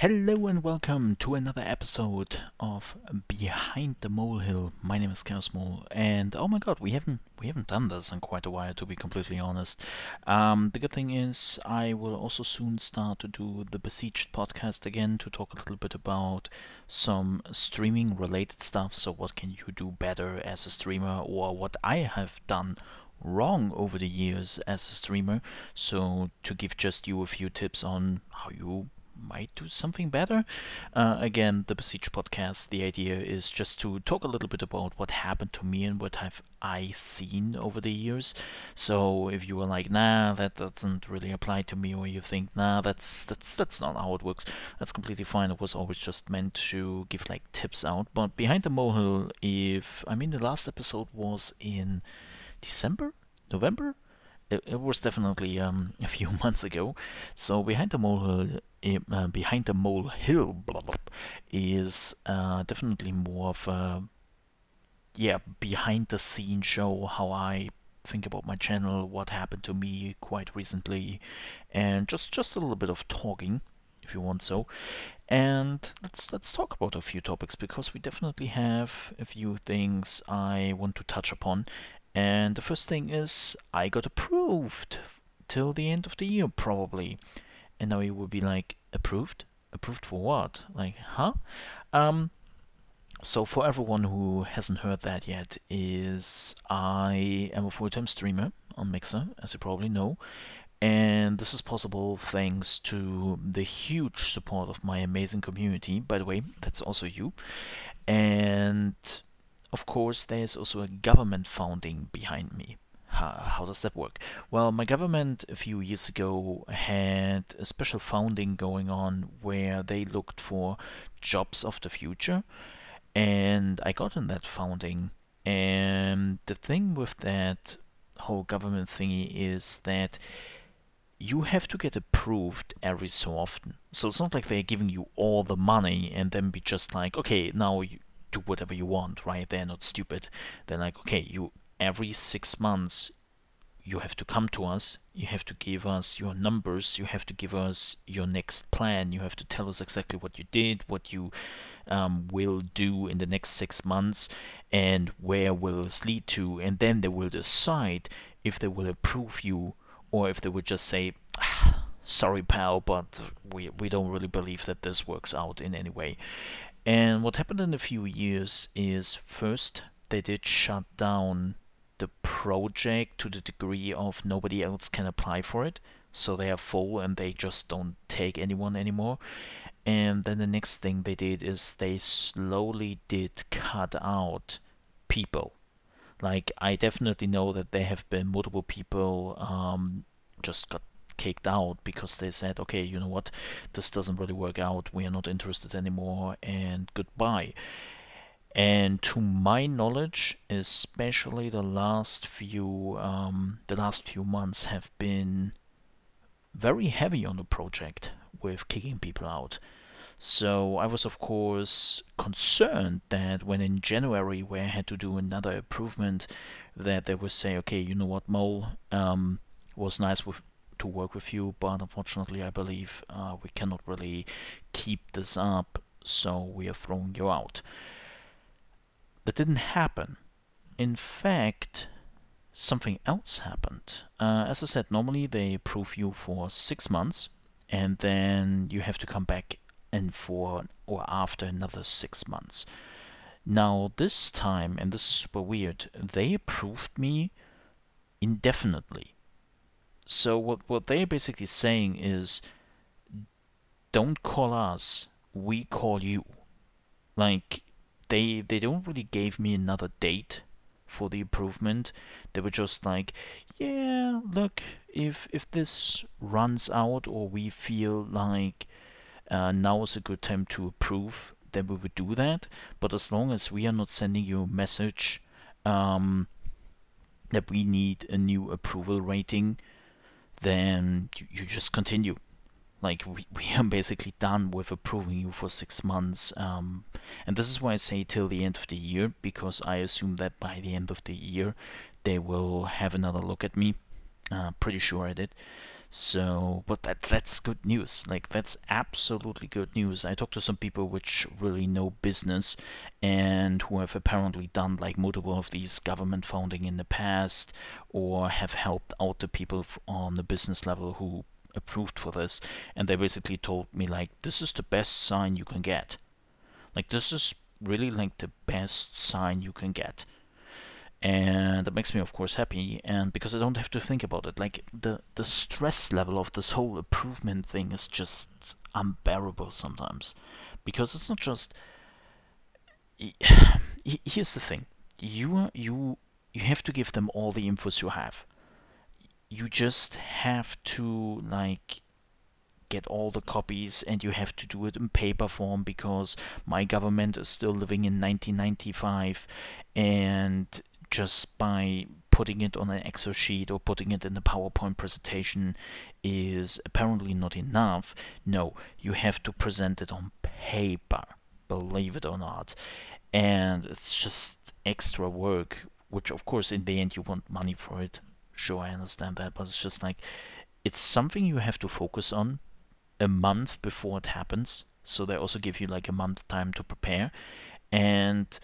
Hello and welcome to another episode of Behind the Molehill. My name is Chaos Mole, and oh my god, we haven't we haven't done this in quite a while, to be completely honest. Um, the good thing is, I will also soon start to do the Besieged podcast again to talk a little bit about some streaming related stuff. So, what can you do better as a streamer, or what I have done wrong over the years as a streamer. So, to give just you a few tips on how you might do something better. Uh, again, the Besiege podcast, the idea is just to talk a little bit about what happened to me and what have I seen over the years. So if you were like, nah, that doesn't really apply to me, or you think, nah, that's that's that's not how it works, that's completely fine. It was always just meant to give like tips out. But behind the molehill, if I mean the last episode was in December, November, it, it was definitely um, a few months ago. So behind the molehill uh, behind the molehill blah, blah, is uh, definitely more of a yeah behind the scene show how I think about my channel, what happened to me quite recently, and just just a little bit of talking if you want so. And let's let's talk about a few topics because we definitely have a few things I want to touch upon. And the first thing is I got approved till the end of the year probably. And now you would be like approved? Approved for what? Like huh? Um so for everyone who hasn't heard that yet is i am a full-time streamer on mixer as you probably know. And this is possible thanks to the huge support of my amazing community by the way that's also you. And of course there's also a government founding behind me how, how does that work? Well, my government a few years ago had a special founding going on where they looked for jobs of the future, and I got in that founding. And the thing with that whole government thingy is that you have to get approved every so often. So it's not like they're giving you all the money and then be just like, okay, now you do whatever you want, right? They're not stupid. They're like, okay, you every six months you have to come to us, you have to give us your numbers, you have to give us your next plan, you have to tell us exactly what you did, what you um, will do in the next six months, and where will this lead to, and then they will decide if they will approve you or if they will just say, ah, sorry pal, but we, we don't really believe that this works out in any way. And what happened in a few years is first they did shut down the project to the degree of nobody else can apply for it. So they are full and they just don't take anyone anymore. And then the next thing they did is they slowly did cut out people. Like I definitely know that there have been multiple people um, just got kicked out because they said, okay, you know what, this doesn't really work out. We are not interested anymore, and goodbye. And to my knowledge, especially the last few um, the last few months have been very heavy on the project with kicking people out. So I was of course concerned that when in January where I had to do another improvement, that they would say, okay, you know what, Mole, um, was nice with to work with you, but unfortunately I believe uh, we cannot really keep this up, so we are throwing you out. That didn't happen. In fact, something else happened. Uh, as I said, normally they approve you for six months, and then you have to come back and for or after another six months. Now this time, and this is super weird, they approved me indefinitely. So what what they're basically saying is, don't call us, we call you. Like they they don't really gave me another date for the improvement. They were just like, yeah, look, if if this runs out or we feel like uh, now is a good time to approve, then we would do that. But as long as we are not sending you a message um, that we need a new approval rating, then you, you just continue. Like we, we are basically done with approving you for six months um, and this is why i say till the end of the year because i assume that by the end of the year they will have another look at me. Uh, pretty sure i did So, but that that's good news. Like that's absolutely good news. I talked to some people which really know business and who have apparently done like multiple of these government funding in the past or have helped out the people on the business level who approved for this and they basically told me like this is the best sign you can get. Like this is really like the best sign you can get and that makes me of course happy and because I don't have to think about it. Like the the stress level of this whole improvement thing is just unbearable sometimes. Because it's not just here's the thing. You you you have to give them all the infos you have. You just have to like get all the copies and you have to do it in paper form because my government is still living in 1995 and just by putting it on an Excel sheet or putting it in a PowerPoint presentation is apparently not enough. No, you have to present it on paper, believe it or not. And it's just extra work, which of course in the end you want money for it. Sure, I understand that, but it's just like it's something you have to focus on a month before it happens. So they also give you like a month time to prepare. And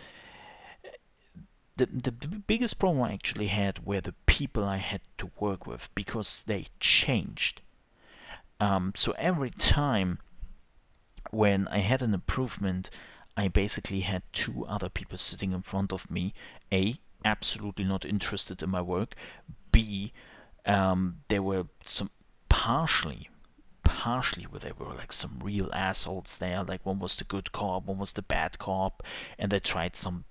the, the, the biggest problem I actually had were the people I had to work with because they changed. Um, so every time when I had an improvement, I basically had two other people sitting in front of me. A, absolutely not interested in my work. B, um, there were some partially, partially where there were like some real assholes there. Like one was the good cop, one was the bad cop, and they tried some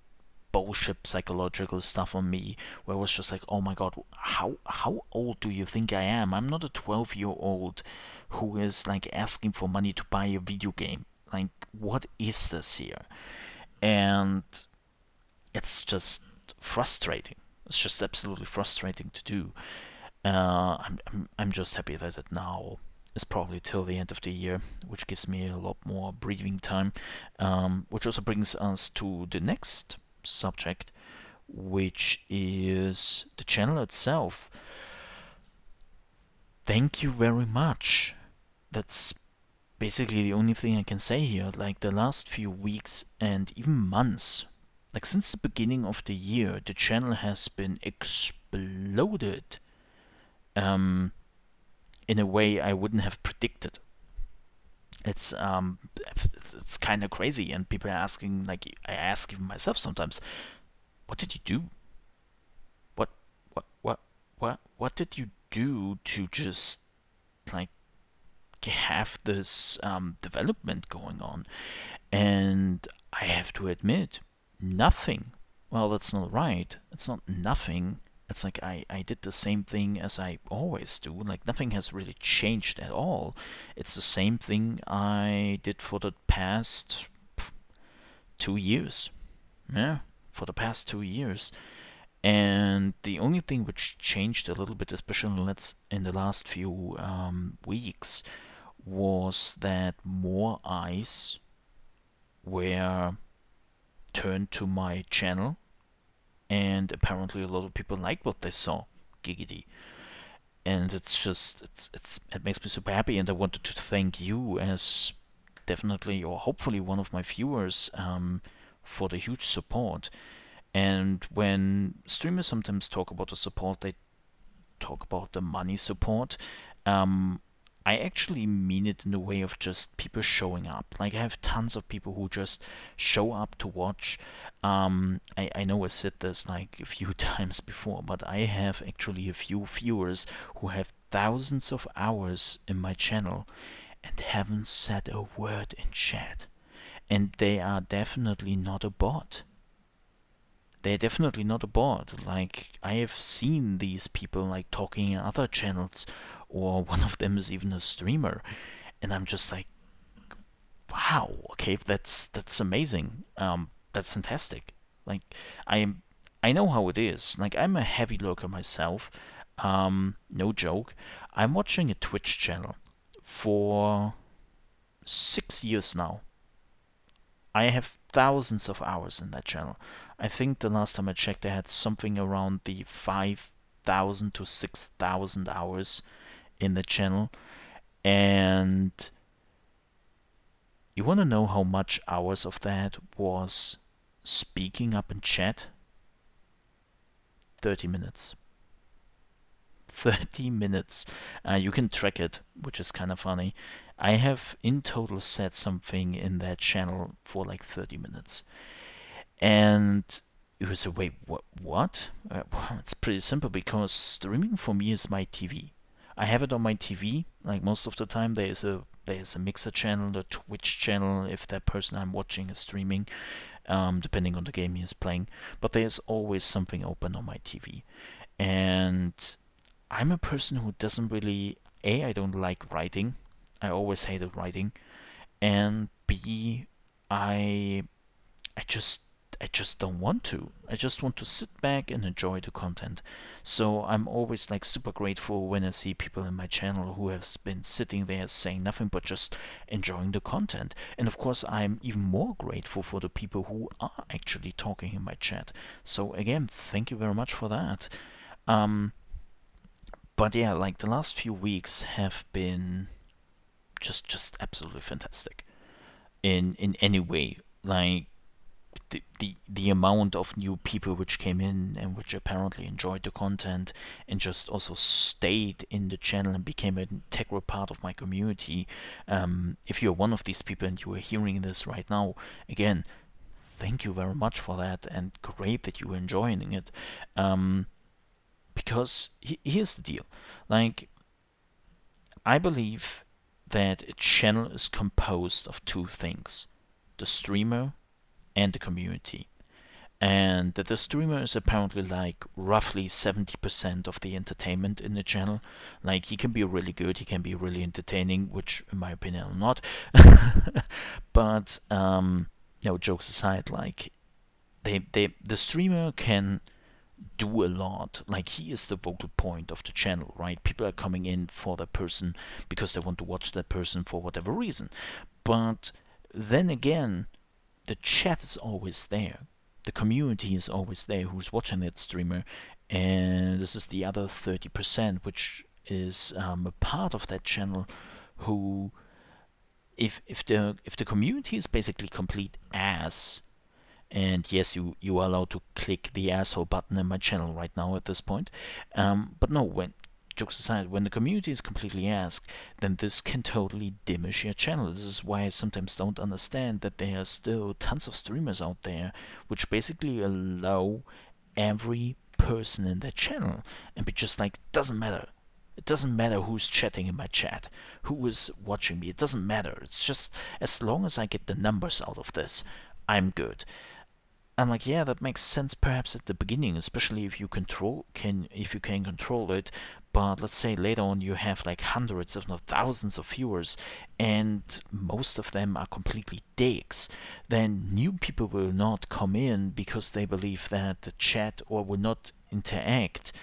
bullshit psychological stuff on me where I was just like, oh my god, how how old do you think I am? I'm not a 12 year old who is like asking for money to buy a video game. Like, what is this here? And it's just frustrating. It's just absolutely frustrating to do. Uh, I'm, I'm I'm just happy that it now is probably till the end of the year, which gives me a lot more breathing time. Um, which also brings us to the next subject, which is the channel itself. Thank you very much. That's basically the only thing I can say here. Like the last few weeks and even months, like since the beginning of the year, the channel has been exploded um, in a way I wouldn't have predicted it's um it's, kind of crazy and people are asking like i ask even myself sometimes what did you do? What what what what what did you do to just like have this um, development going on? And i have to admit nothing well that's not right it's not nothing it's like I, I did the same thing as I always do. Like nothing has really changed at all. It's the same thing I did for the past two years. Yeah, for the past two years. And the only thing which changed a little bit, especially in the last few um, weeks, was that more eyes were turned to my channel and apparently a lot of people liked what they saw, Giggity. And it's just it's it's it makes me super happy, and I wanted to thank you as definitely or hopefully one of my viewers um, for the huge support. And when streamers sometimes talk about the support, they talk about the money support. Um, I actually mean it in the way of just people showing up. Like I have tons of people who just show up to watch. Um, I, I know I said this like a few times before, but I have actually a few viewers who have thousands of hours in my channel and haven't said a word in chat. And they are definitely not a bot. They're definitely not a bot. Like I have seen these people like talking in other channels or one of them is even a streamer, and I'm just like, wow, okay, that's that's amazing. Um, that's fantastic. Like I am, I know how it is. Like I'm a heavy lurker myself. Um, no joke. I'm watching a Twitch channel for six years now. I have thousands of hours in that channel. I think the last time I checked, I had something around the 5,000 to 6,000 hours in the channel. And you want to know how much hours of that was speaking up in chat? 30 minutes. 30 minutes. Uh, you can track it, which is kind of funny. I have in total said something in that channel for like 30 minutes. And it was a wait, what? What? Uh, well, it's pretty simple because streaming for me is my TV. I have it on my TV. Like most of the time, there is a there is a mixer channel, a Twitch channel, if that person I'm watching is streaming, um, depending on the game he is playing. But there's always something open on my TV, and I'm a person who doesn't really a I don't like writing. I always hated writing, and b I I just I just don't want to. I just want to sit back and enjoy the content. So I'm always like super grateful when I see people in my channel who have been sitting there saying nothing but just enjoying the content. And of course, I'm even more grateful for the people who are actually talking in my chat. So again, thank you very much for that. Um, but yeah, like the last few weeks have been just just absolutely fantastic in in any way. Like the, the amount of new people which came in and which apparently enjoyed the content and just also stayed in the channel and became an integral part of my community. Um, if you're one of these people and you are hearing this right now, again, thank you very much for that and great that you are enjoying it. Um, because he, here's the deal, like I believe that a channel is composed of two things: the streamer and the community. And that the streamer is apparently like roughly 70% of the entertainment in the channel. Like he can be really good, he can be really entertaining, which in my opinion are not. but um, no jokes aside, like they they the streamer can do a lot. Like he is the vocal point of the channel, right? People are coming in for that person because they want to watch that person for whatever reason. But then again, the chat is always there. The community is always there who's watching that streamer. And this is the other 30%, which is um, a part of that channel who if if the if the community is basically complete ass and yes you you are allowed to click the asshole button in my channel right now at this point um, but no when jokes aside, when the community is completely asked, then this can totally diminish your channel. This is why I sometimes don't understand that there are still tons of streamers out there which basically allow every person in their channel and be just like, doesn't matter. It doesn't matter who's chatting in my chat, who is watching me. It doesn't matter. It's just as long as I get the numbers out of this, I'm good. I'm like, yeah, that makes sense perhaps at the beginning, especially if you control can if you can control it. But let's say later on you have like hundreds, if not thousands, of viewers, and most of them are completely dicks. Then new people will not come in because they believe that the chat or will not interact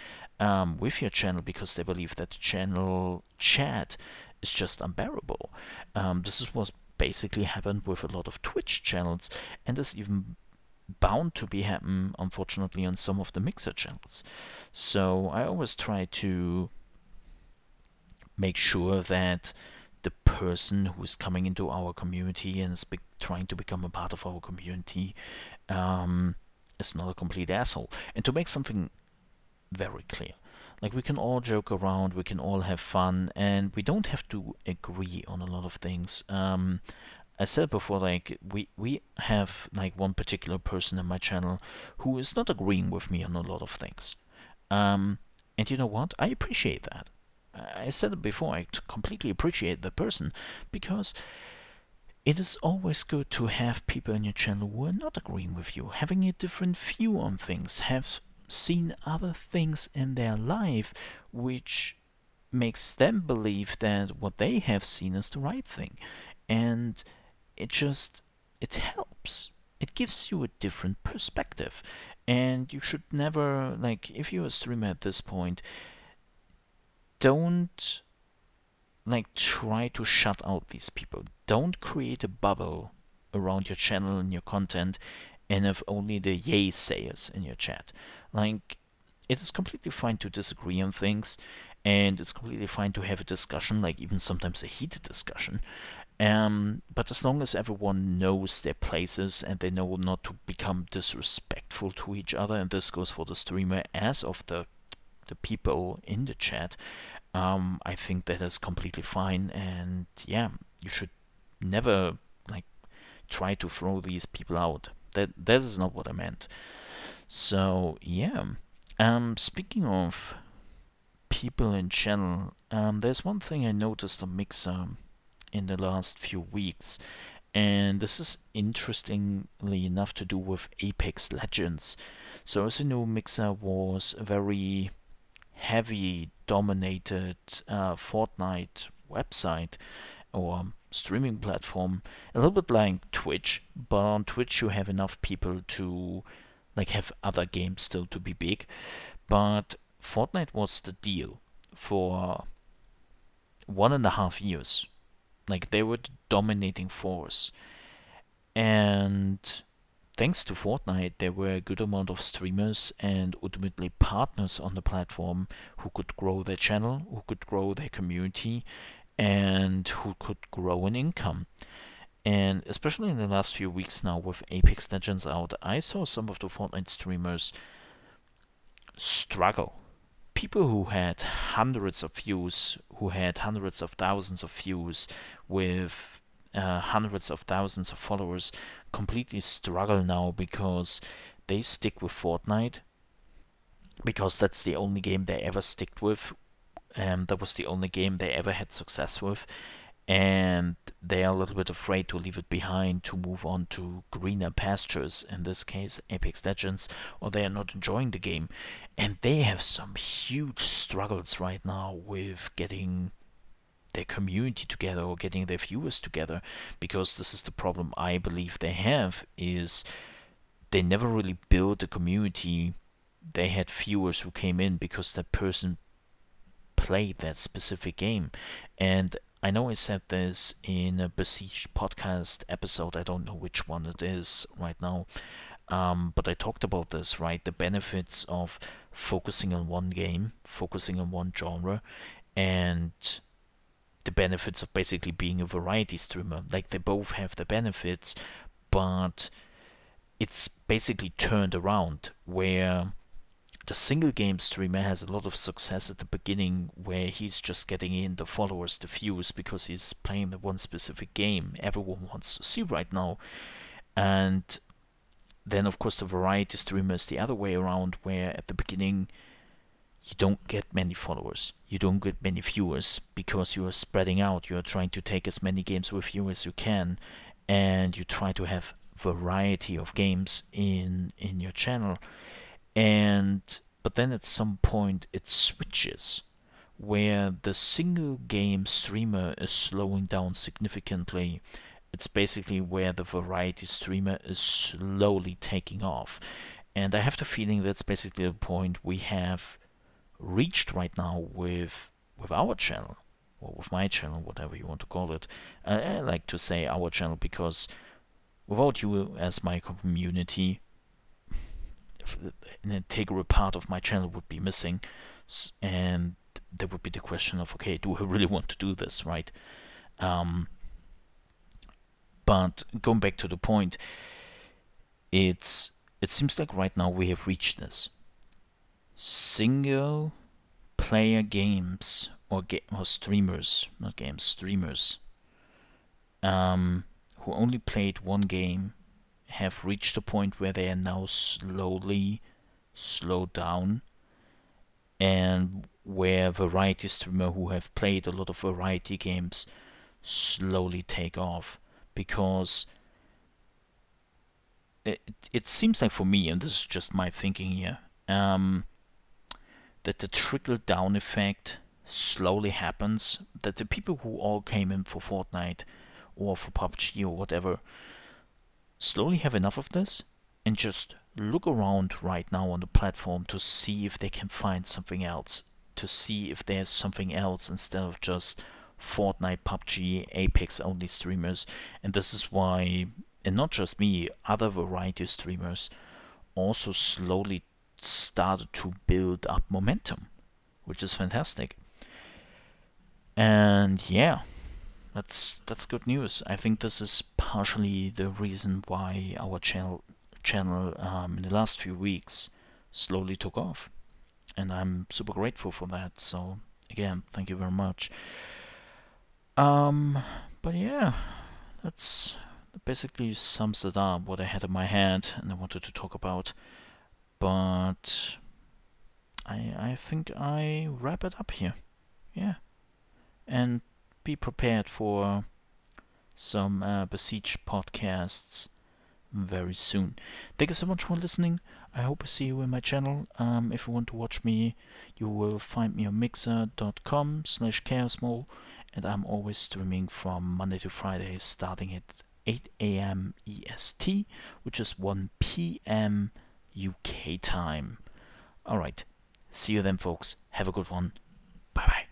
um, with your channel because they believe that the channel chat is just unbearable. Um, this is what basically happened with a lot of Twitch channels, and this even bound to be happen, unfortunately, on some of the mixer channels. So I always try to make sure that the person who is coming into our community and is trying to become a part of our community um, is not a complete asshole. And to make something very clear, like we can all joke around, we can all have fun, and we don't have to agree on a lot of things. Um, I said before, like we we have like one particular person in my channel who is not agreeing with me on a lot of things, um, and you know what? I appreciate that. I said it before. I completely appreciate the person because it is always good to have people in your channel who are not agreeing with you, having a different view on things, have seen other things in their life which makes them believe that what they have seen is the right thing. And it just it helps. It gives you a different perspective. And you should never like if you're a streamer at this point don't like try to shut out these people. Don't create a bubble around your channel and your content and have only the yay sayers in your chat. Like it is completely fine to disagree on things and it's completely fine to have a discussion, like even sometimes a heated discussion. Um, but as long as everyone knows their places and they know not to become disrespectful to each other, and this goes for the streamer as of the the people in the chat, um, I think that is completely fine. And yeah, you should never like try to throw these people out. That that is not what I meant. So yeah. Um, speaking of people in channel, um, there's one thing I noticed on Mixer in the last few weeks, and this is interestingly enough to do with Apex Legends. So as you know, Mixer was a very heavy dominated uh, Fortnite website or streaming platform, a little bit like Twitch, but on Twitch you have enough people to like have other games still to be big. But Fortnite was the deal for one and a half years. Like they were the dominating force. And thanks to Fortnite, there were a good amount of streamers and ultimately partners on the platform who could grow their channel, who could grow their community, and who could grow an income. And especially in the last few weeks now with Apex Legends out, I saw some of the Fortnite streamers struggle. People who had hundreds of views, who had hundreds of thousands of views with uh, hundreds of thousands of followers, completely struggle now because they stick with Fortnite because that's the only game they ever sticked with. and that was the only game they ever had success with and they are a little bit afraid to leave it behind to move on to greener pastures, in this case Apex Legends, or they are not enjoying the game. And they have some huge struggles right now with getting their community together or getting their viewers together because this is the problem I believe they have is they never really built a community. They had viewers who came in because that person played that specific game. And I know I said this in a Besieged podcast episode. I don't know which one it is right now. Um, but I talked about this, right? The benefits of focusing on one game, focusing on one genre, and the benefits of basically being a variety streamer. Like they both have the benefits, but it's basically turned around where the single game streamer has a lot of success at the beginning where he's just getting in the followers, the views, because he's playing the one specific game everyone wants to see right now. And then, of course, the variety streamer is the other way around, where at the beginning you don't get many followers, you don't get many viewers because you are spreading out, you are trying to take as many games with you as you can, and you try to have variety of games in in your channel and but then at some point it switches where the single game streamer is slowing down significantly. It's basically where the variety streamer is slowly taking off. And i have the feeling that's basically the point we have reached right now with with our channel or with my channel whatever you want to call it. I, I like to say our channel because without you as my community an integral part of my channel would be missing. And there would be the question of okay do I really want to do this right? Um, but going back to the point it's it seems like right now we have reached this. Single player games or, ga- or streamers not games streamers um, who only played one game have reached a point where they are now slowly slowed down and where variety streamer who have played a lot of variety games slowly take off because it, it seems like for me and this is just my thinking here um, that the trickle down effect slowly happens that the people who all came in for Fortnite or for PUBG or whatever slowly have enough of this and just look around right now on the platform to see if they can find something else, to see if there's something else instead of just Fortnite, PUBG, Apex only streamers. And this is why, and not just me, other variety streamers also slowly started to build up momentum, which is fantastic. And yeah, that's that's good news. I think this is partially the reason why our channel channel um, in the last few weeks slowly took off, and I'm super grateful for that. So again, thank you very much. Um, but yeah, that's that basically sums it up what I had in my head and I wanted to talk about. But I I think I wrap it up here. Yeah, and be prepared for some uh, Besiege podcasts very soon. Thank you so much for listening. I hope I see you in my channel. Um, if you want to watch me, you will find me on mixer.com slash chaosmole and I'm always streaming from Monday to Friday starting at 8 a.m. EST, which is 1 p.m. UK time. Alright, see you then folks. Have a good one. Bye bye.